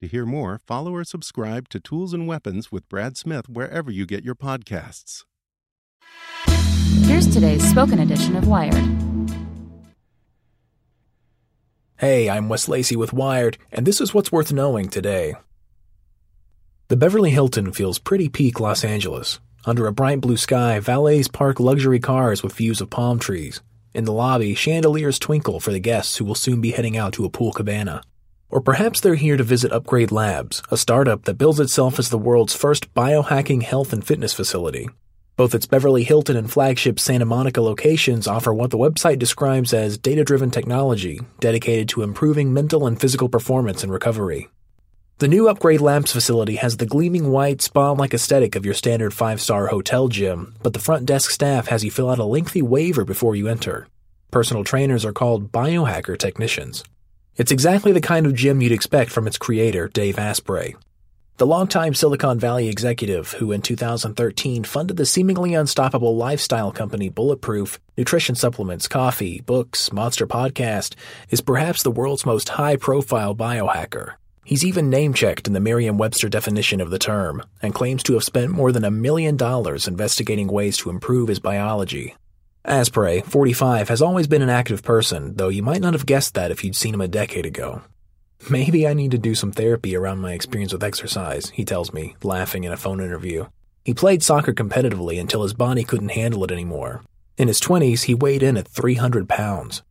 To hear more, follow or subscribe to Tools and Weapons with Brad Smith wherever you get your podcasts. Here's today's spoken edition of Wired. Hey, I'm Wes Lacey with Wired, and this is what's worth knowing today. The Beverly Hilton feels pretty peak Los Angeles. Under a bright blue sky, valets park luxury cars with views of palm trees. In the lobby, chandeliers twinkle for the guests who will soon be heading out to a pool cabana. Or perhaps they're here to visit Upgrade Labs, a startup that bills itself as the world's first biohacking health and fitness facility. Both its Beverly Hilton and flagship Santa Monica locations offer what the website describes as data driven technology dedicated to improving mental and physical performance and recovery. The new Upgrade Labs facility has the gleaming white, spa like aesthetic of your standard five star hotel gym, but the front desk staff has you fill out a lengthy waiver before you enter. Personal trainers are called biohacker technicians. It's exactly the kind of gym you'd expect from its creator, Dave Asprey. The longtime Silicon Valley executive who in 2013 funded the seemingly unstoppable lifestyle company Bulletproof, nutrition supplements, coffee, books, monster podcast, is perhaps the world's most high profile biohacker. He's even name checked in the Merriam Webster definition of the term and claims to have spent more than a million dollars investigating ways to improve his biology. Asprey, 45, has always been an active person, though you might not have guessed that if you'd seen him a decade ago. Maybe I need to do some therapy around my experience with exercise, he tells me, laughing in a phone interview. He played soccer competitively until his body couldn't handle it anymore. In his 20s, he weighed in at 300 pounds.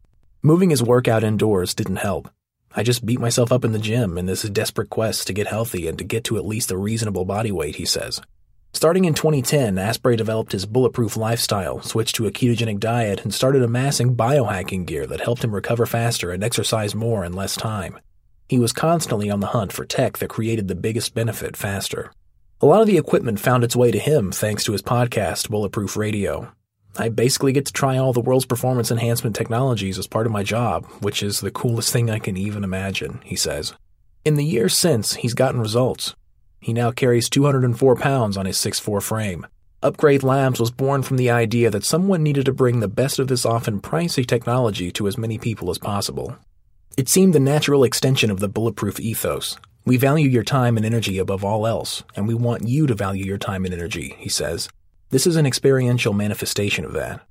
Moving his workout indoors didn't help. I just beat myself up in the gym in this desperate quest to get healthy and to get to at least a reasonable body weight, he says. Starting in 2010, Asprey developed his bulletproof lifestyle, switched to a ketogenic diet, and started amassing biohacking gear that helped him recover faster and exercise more in less time. He was constantly on the hunt for tech that created the biggest benefit faster. A lot of the equipment found its way to him thanks to his podcast, Bulletproof Radio. I basically get to try all the world's performance enhancement technologies as part of my job, which is the coolest thing I can even imagine, he says. In the years since, he's gotten results. He now carries 204 pounds on his 6'4 frame. Upgrade Labs was born from the idea that someone needed to bring the best of this often pricey technology to as many people as possible. It seemed the natural extension of the bulletproof ethos. We value your time and energy above all else, and we want you to value your time and energy, he says. This is an experiential manifestation of that.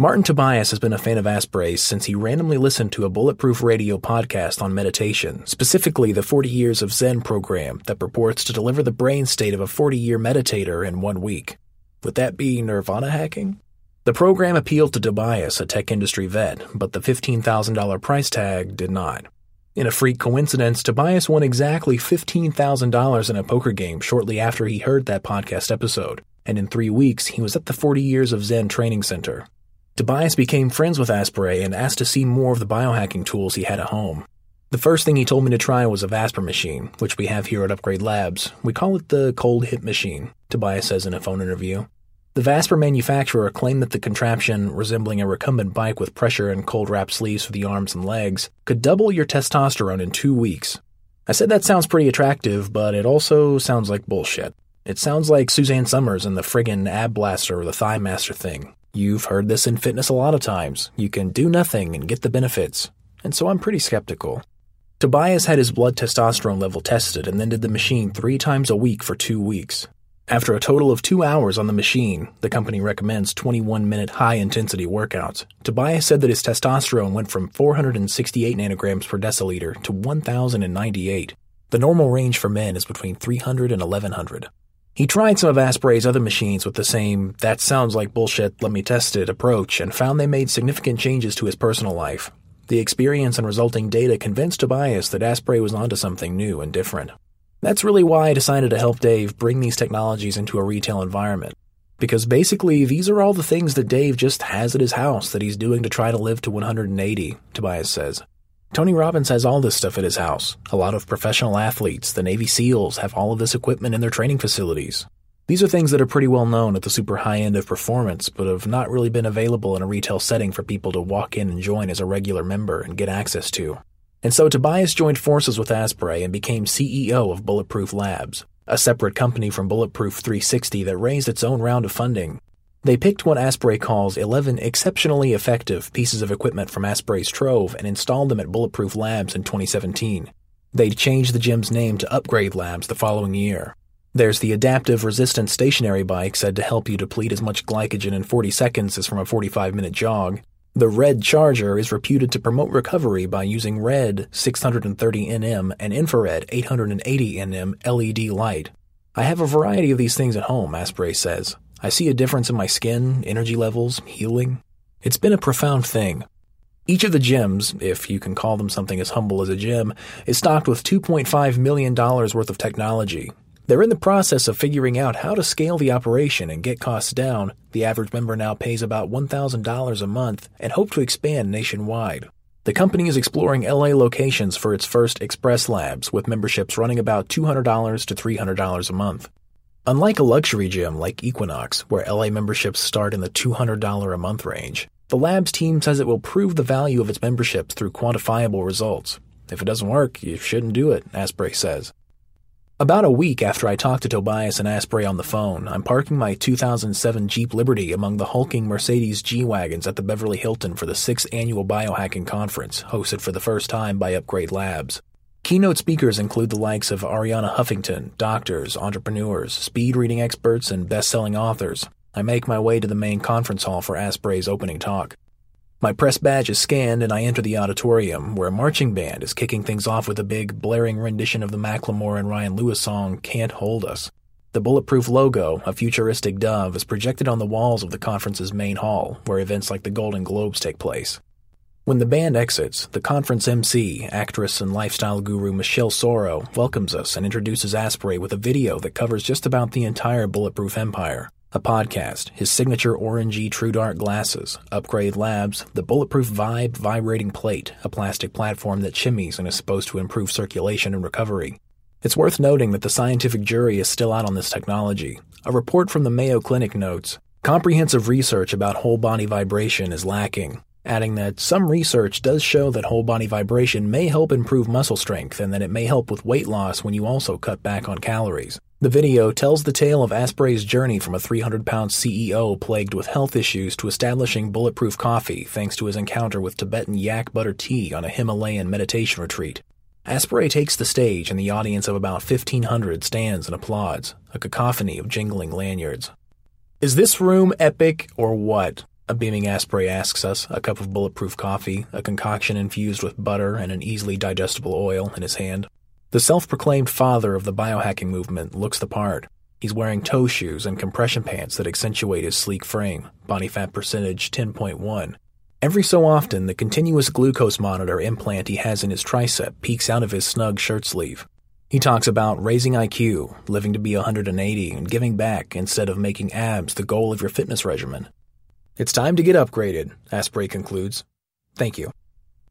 Martin Tobias has been a fan of Asprey's since he randomly listened to a Bulletproof Radio podcast on meditation, specifically the 40 Years of Zen program that purports to deliver the brain state of a 40 year meditator in one week. Would that be nirvana hacking? The program appealed to Tobias, a tech industry vet, but the $15,000 price tag did not. In a freak coincidence, Tobias won exactly $15,000 in a poker game shortly after he heard that podcast episode, and in three weeks he was at the 40 Years of Zen Training Center. Tobias became friends with Asprey and asked to see more of the biohacking tools he had at home. The first thing he told me to try was a Vasper machine, which we have here at Upgrade Labs. We call it the cold hit machine, Tobias says in a phone interview. The Vasper manufacturer claimed that the contraption, resembling a recumbent bike with pressure and cold wrap sleeves for the arms and legs, could double your testosterone in two weeks. I said that sounds pretty attractive, but it also sounds like bullshit. It sounds like Suzanne Somers and the friggin' ab blaster or the thigh master thing. You've heard this in fitness a lot of times. You can do nothing and get the benefits. And so I'm pretty skeptical. Tobias had his blood testosterone level tested and then did the machine three times a week for two weeks. After a total of two hours on the machine, the company recommends 21 minute high intensity workouts. Tobias said that his testosterone went from 468 nanograms per deciliter to 1,098. The normal range for men is between 300 and 1100. He tried some of Asprey's other machines with the same, that sounds like bullshit, let me test it approach and found they made significant changes to his personal life. The experience and resulting data convinced Tobias that Asprey was onto something new and different. That's really why I decided to help Dave bring these technologies into a retail environment. Because basically, these are all the things that Dave just has at his house that he's doing to try to live to 180, Tobias says. Tony Robbins has all this stuff at his house. A lot of professional athletes, the Navy SEALs, have all of this equipment in their training facilities. These are things that are pretty well known at the super high end of performance, but have not really been available in a retail setting for people to walk in and join as a regular member and get access to. And so Tobias joined forces with Asprey and became CEO of Bulletproof Labs, a separate company from Bulletproof 360 that raised its own round of funding they picked what Asprey calls 11 exceptionally effective pieces of equipment from Asprey's trove and installed them at Bulletproof Labs in 2017. They changed the gym's name to Upgrade Labs the following year. There's the adaptive resistance stationary bike said to help you deplete as much glycogen in 40 seconds as from a 45 minute jog. The Red Charger is reputed to promote recovery by using red 630 nm and infrared 880 nm LED light. I have a variety of these things at home, Asprey says. I see a difference in my skin, energy levels, healing. It's been a profound thing. Each of the gyms, if you can call them something as humble as a gym, is stocked with $2.5 million worth of technology. They're in the process of figuring out how to scale the operation and get costs down. The average member now pays about $1,000 a month and hope to expand nationwide. The company is exploring LA locations for its first Express Labs, with memberships running about $200 to $300 a month. Unlike a luxury gym like Equinox, where LA memberships start in the $200 a month range, the Labs team says it will prove the value of its memberships through quantifiable results. If it doesn't work, you shouldn't do it, Asprey says. About a week after I talked to Tobias and Asprey on the phone, I'm parking my 2007 Jeep Liberty among the hulking Mercedes G-Wagons at the Beverly Hilton for the 6th annual biohacking conference, hosted for the first time by Upgrade Labs. Keynote speakers include the likes of Arianna Huffington, doctors, entrepreneurs, speed reading experts, and best selling authors. I make my way to the main conference hall for Asprey's opening talk. My press badge is scanned and I enter the auditorium, where a marching band is kicking things off with a big, blaring rendition of the Macklemore and Ryan Lewis song Can't Hold Us. The bulletproof logo, a futuristic dove, is projected on the walls of the conference's main hall, where events like the Golden Globes take place. When the band exits, the conference MC, actress and lifestyle guru Michelle Soro, welcomes us and introduces Asprey with a video that covers just about the entire Bulletproof empire. A podcast, his signature orangey True Dark glasses, Upgrade Labs, the Bulletproof Vibe vibrating plate, a plastic platform that shimmies and is supposed to improve circulation and recovery. It's worth noting that the scientific jury is still out on this technology. A report from the Mayo Clinic notes, comprehensive research about whole body vibration is lacking, adding that some research does show that whole body vibration may help improve muscle strength and that it may help with weight loss when you also cut back on calories. The video tells the tale of Asprey's journey from a 300 pound CEO plagued with health issues to establishing bulletproof coffee thanks to his encounter with Tibetan yak butter tea on a Himalayan meditation retreat. Asprey takes the stage and the audience of about 1500 stands and applauds, a cacophony of jingling lanyards. Is this room epic or what? A beaming Asprey asks us, a cup of bulletproof coffee, a concoction infused with butter and an easily digestible oil in his hand. The self proclaimed father of the biohacking movement looks the part. He's wearing toe shoes and compression pants that accentuate his sleek frame, body fat percentage 10.1. Every so often, the continuous glucose monitor implant he has in his tricep peeks out of his snug shirt sleeve. He talks about raising IQ, living to be 180, and giving back instead of making abs the goal of your fitness regimen. It's time to get upgraded, Asprey concludes. Thank you.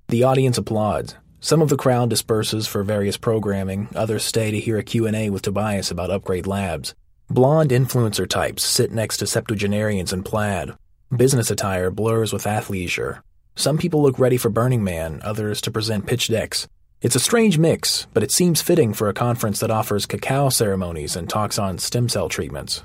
The audience applauds. Some of the crowd disperses for various programming, others stay to hear a Q&A with Tobias about Upgrade Labs. Blonde influencer types sit next to septuagenarians in plaid. Business attire blurs with athleisure. Some people look ready for Burning Man, others to present pitch decks. It's a strange mix, but it seems fitting for a conference that offers cacao ceremonies and talks on stem cell treatments.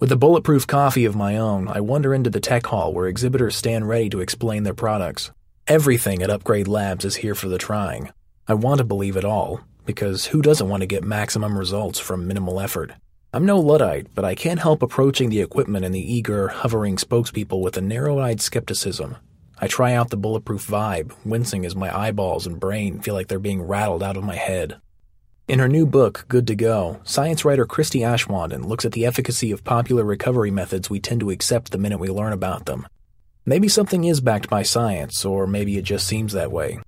With a bulletproof coffee of my own, I wander into the tech hall where exhibitors stand ready to explain their products. Everything at Upgrade Labs is here for the trying. I want to believe it all, because who doesn't want to get maximum results from minimal effort? I'm no Luddite, but I can't help approaching the equipment and the eager, hovering spokespeople with a narrow eyed skepticism. I try out the bulletproof vibe, wincing as my eyeballs and brain feel like they're being rattled out of my head. In her new book, Good to Go, science writer Christie Aschwanden looks at the efficacy of popular recovery methods we tend to accept the minute we learn about them. Maybe something is backed by science, or maybe it just seems that way.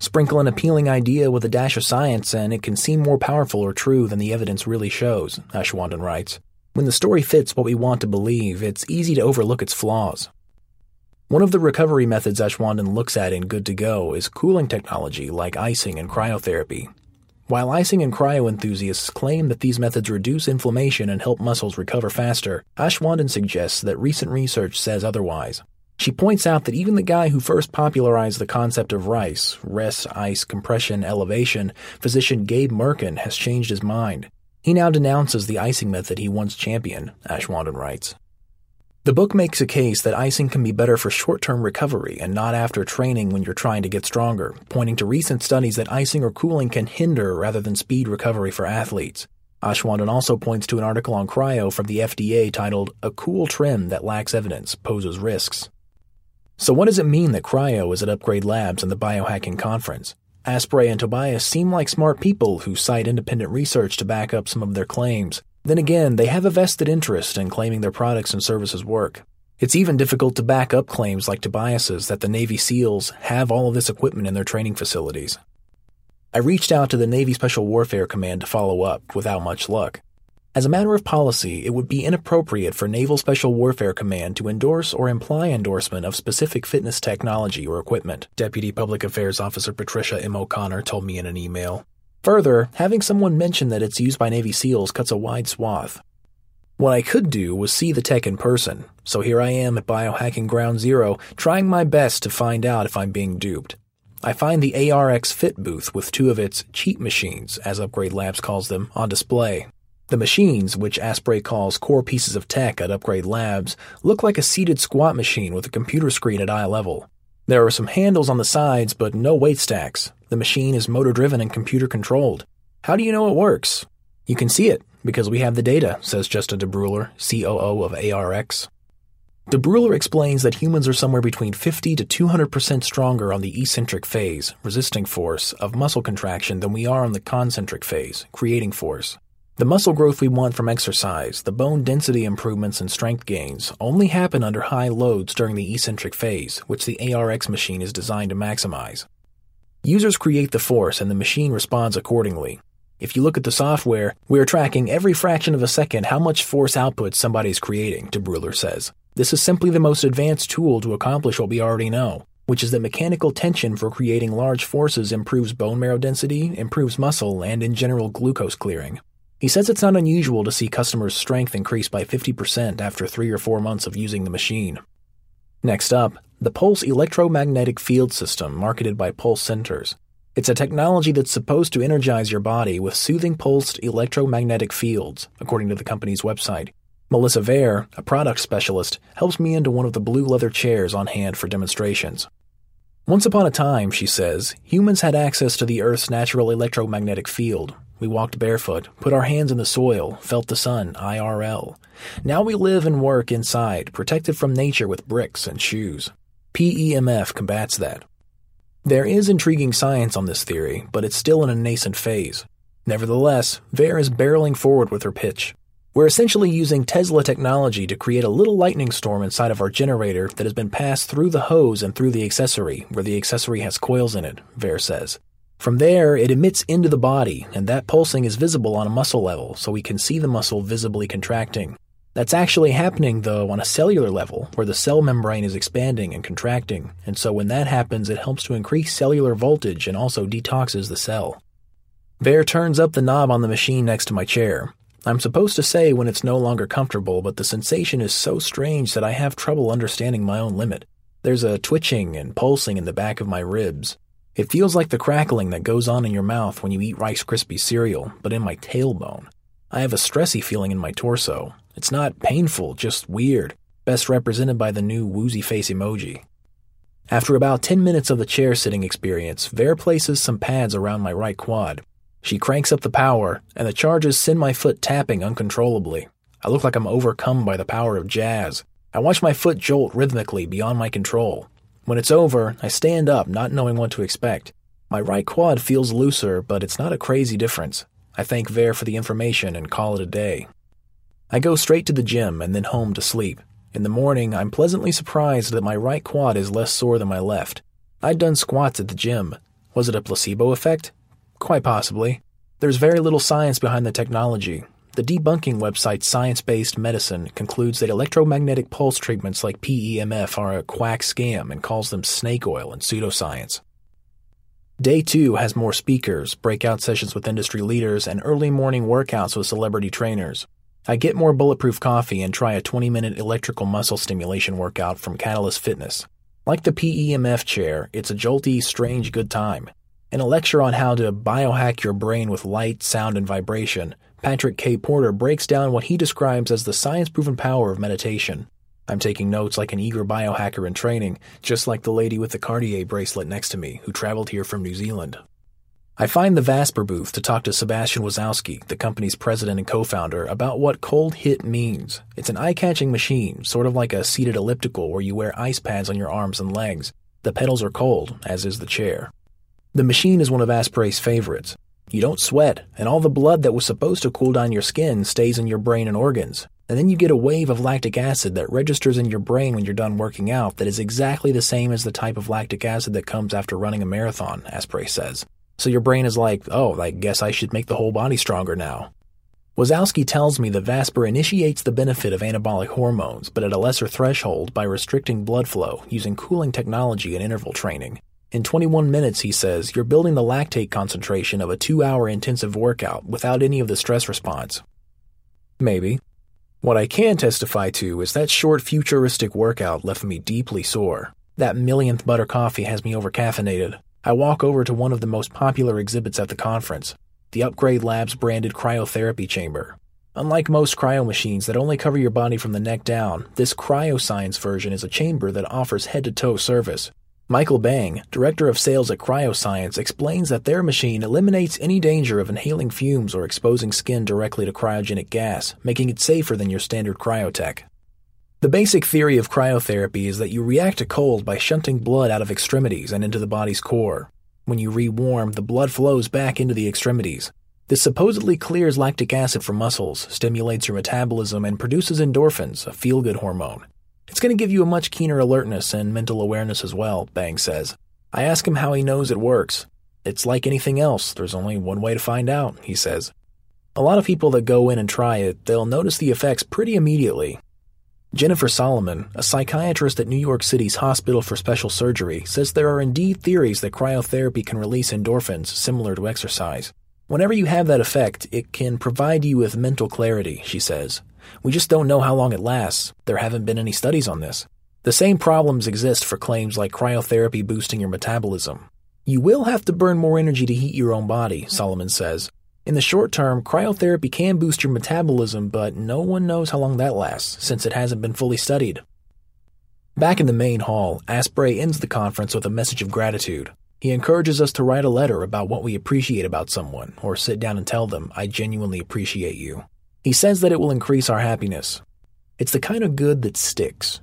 Sprinkle an appealing idea with a dash of science, and it can seem more powerful or true than the evidence really shows, Aschwanden writes. When the story fits what we want to believe, it's easy to overlook its flaws. One of the recovery methods Aschwanden looks at in Good to Go is cooling technology like icing and cryotherapy. While icing and cryo enthusiasts claim that these methods reduce inflammation and help muscles recover faster, Aschwanden suggests that recent research says otherwise. She points out that even the guy who first popularized the concept of RICE, rest, ice, compression, elevation, physician Gabe Mirkin, has changed his mind. He now denounces the icing method he once championed, Aschwanden writes. The book makes a case that icing can be better for short term recovery and not after training when you're trying to get stronger, pointing to recent studies that icing or cooling can hinder rather than speed recovery for athletes. Aschwanden also points to an article on cryo from the FDA titled A Cool Trend That Lacks Evidence Poses Risks. So, what does it mean that Cryo is at Upgrade Labs and the Biohacking Conference? Asprey and Tobias seem like smart people who cite independent research to back up some of their claims. Then again, they have a vested interest in claiming their products and services work. It's even difficult to back up claims like Tobias's that the Navy SEALs have all of this equipment in their training facilities. I reached out to the Navy Special Warfare Command to follow up without much luck. As a matter of policy, it would be inappropriate for Naval Special Warfare Command to endorse or imply endorsement of specific fitness technology or equipment, Deputy Public Affairs Officer Patricia M. O'Connor told me in an email. Further, having someone mention that it's used by Navy SEALs cuts a wide swath. What I could do was see the tech in person, so here I am at Biohacking Ground Zero, trying my best to find out if I'm being duped. I find the ARX Fit booth with two of its cheat machines, as Upgrade Labs calls them, on display. The machines, which Asprey calls core pieces of tech at Upgrade Labs, look like a seated squat machine with a computer screen at eye level. There are some handles on the sides, but no weight stacks. The machine is motor driven and computer controlled. How do you know it works? You can see it, because we have the data, says Justin DeBruler, COO of ARX. DeBruler explains that humans are somewhere between 50 to 200% stronger on the eccentric phase, resisting force, of muscle contraction than we are on the concentric phase, creating force. The muscle growth we want from exercise, the bone density improvements and strength gains, only happen under high loads during the eccentric phase, which the ARX machine is designed to maximize. Users create the force and the machine responds accordingly. If you look at the software, we are tracking every fraction of a second how much force output somebody is creating, de DeBruler says. This is simply the most advanced tool to accomplish what we already know, which is that mechanical tension for creating large forces improves bone marrow density, improves muscle, and in general glucose clearing. He says it's not unusual to see customers' strength increase by 50% after three or four months of using the machine. Next up, the Pulse Electromagnetic Field System, marketed by Pulse Centers. It's a technology that's supposed to energize your body with soothing pulsed electromagnetic fields, according to the company's website. Melissa Vare, a product specialist, helps me into one of the blue leather chairs on hand for demonstrations. Once upon a time, she says, humans had access to the Earth's natural electromagnetic field, we walked barefoot, put our hands in the soil, felt the sun, IRL. Now we live and work inside, protected from nature with bricks and shoes. PEMF combats that. There is intriguing science on this theory, but it's still in a nascent phase. Nevertheless, Vare is barreling forward with her pitch. We're essentially using Tesla technology to create a little lightning storm inside of our generator that has been passed through the hose and through the accessory, where the accessory has coils in it, Vare says. From there, it emits into the body, and that pulsing is visible on a muscle level, so we can see the muscle visibly contracting. That's actually happening, though, on a cellular level, where the cell membrane is expanding and contracting, and so when that happens, it helps to increase cellular voltage and also detoxes the cell. Vare turns up the knob on the machine next to my chair. I'm supposed to say when it's no longer comfortable, but the sensation is so strange that I have trouble understanding my own limit. There's a twitching and pulsing in the back of my ribs. It feels like the crackling that goes on in your mouth when you eat Rice Krispie cereal, but in my tailbone. I have a stressy feeling in my torso. It's not painful, just weird, best represented by the new woozy face emoji. After about 10 minutes of the chair sitting experience, Vare places some pads around my right quad. She cranks up the power, and the charges send my foot tapping uncontrollably. I look like I'm overcome by the power of jazz. I watch my foot jolt rhythmically beyond my control. When it's over, I stand up, not knowing what to expect. My right quad feels looser, but it's not a crazy difference. I thank Vare for the information and call it a day. I go straight to the gym and then home to sleep. In the morning, I'm pleasantly surprised that my right quad is less sore than my left. I'd done squats at the gym. Was it a placebo effect? Quite possibly. There's very little science behind the technology. The debunking website Science Based Medicine concludes that electromagnetic pulse treatments like PEMF are a quack scam and calls them snake oil and pseudoscience. Day two has more speakers, breakout sessions with industry leaders, and early morning workouts with celebrity trainers. I get more bulletproof coffee and try a 20 minute electrical muscle stimulation workout from Catalyst Fitness. Like the PEMF chair, it's a jolty, strange good time. In a lecture on how to biohack your brain with light, sound, and vibration, Patrick K. Porter breaks down what he describes as the science proven power of meditation. I'm taking notes like an eager biohacker in training, just like the lady with the Cartier bracelet next to me who traveled here from New Zealand. I find the Vasper booth to talk to Sebastian Wazowski, the company's president and co-founder, about what cold hit means. It's an eye-catching machine, sort of like a seated elliptical where you wear ice pads on your arms and legs. The pedals are cold, as is the chair. The machine is one of Asprey's favorites. You don't sweat, and all the blood that was supposed to cool down your skin stays in your brain and organs. And then you get a wave of lactic acid that registers in your brain when you're done working out that is exactly the same as the type of lactic acid that comes after running a marathon, Asprey says. So your brain is like, oh, I guess I should make the whole body stronger now. Wazowski tells me that Vasper initiates the benefit of anabolic hormones, but at a lesser threshold by restricting blood flow using cooling technology and interval training. In 21 minutes, he says, you're building the lactate concentration of a two hour intensive workout without any of the stress response. Maybe. What I can testify to is that short futuristic workout left me deeply sore. That millionth butter coffee has me overcaffeinated. I walk over to one of the most popular exhibits at the conference, the Upgrade Labs branded cryotherapy chamber. Unlike most cryo machines that only cover your body from the neck down, this cryoscience version is a chamber that offers head to toe service. Michael Bang, director of sales at Cryoscience, explains that their machine eliminates any danger of inhaling fumes or exposing skin directly to cryogenic gas, making it safer than your standard cryotech. The basic theory of cryotherapy is that you react to cold by shunting blood out of extremities and into the body's core. When you rewarm, the blood flows back into the extremities. This supposedly clears lactic acid from muscles, stimulates your metabolism, and produces endorphins, a feel good hormone. It's going to give you a much keener alertness and mental awareness as well, Bang says. I ask him how he knows it works. It's like anything else, there's only one way to find out, he says. A lot of people that go in and try it, they'll notice the effects pretty immediately, Jennifer Solomon, a psychiatrist at New York City's Hospital for Special Surgery, says there are indeed theories that cryotherapy can release endorphins similar to exercise. Whenever you have that effect, it can provide you with mental clarity, she says. We just don't know how long it lasts. There haven't been any studies on this. The same problems exist for claims like cryotherapy boosting your metabolism. You will have to burn more energy to heat your own body, Solomon says, in the short term, cryotherapy can boost your metabolism, but no one knows how long that lasts, since it hasn't been fully studied. Back in the main hall, Asprey ends the conference with a message of gratitude. He encourages us to write a letter about what we appreciate about someone, or sit down and tell them, I genuinely appreciate you. He says that it will increase our happiness. It's the kind of good that sticks.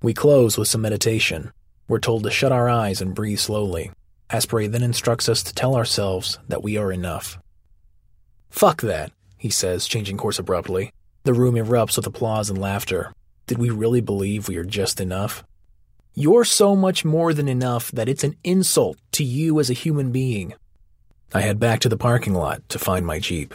We close with some meditation. We're told to shut our eyes and breathe slowly. Asprey then instructs us to tell ourselves that we are enough. Fuck that, he says, changing course abruptly. The room erupts with applause and laughter. Did we really believe we are just enough? You're so much more than enough that it's an insult to you as a human being. I head back to the parking lot to find my Jeep.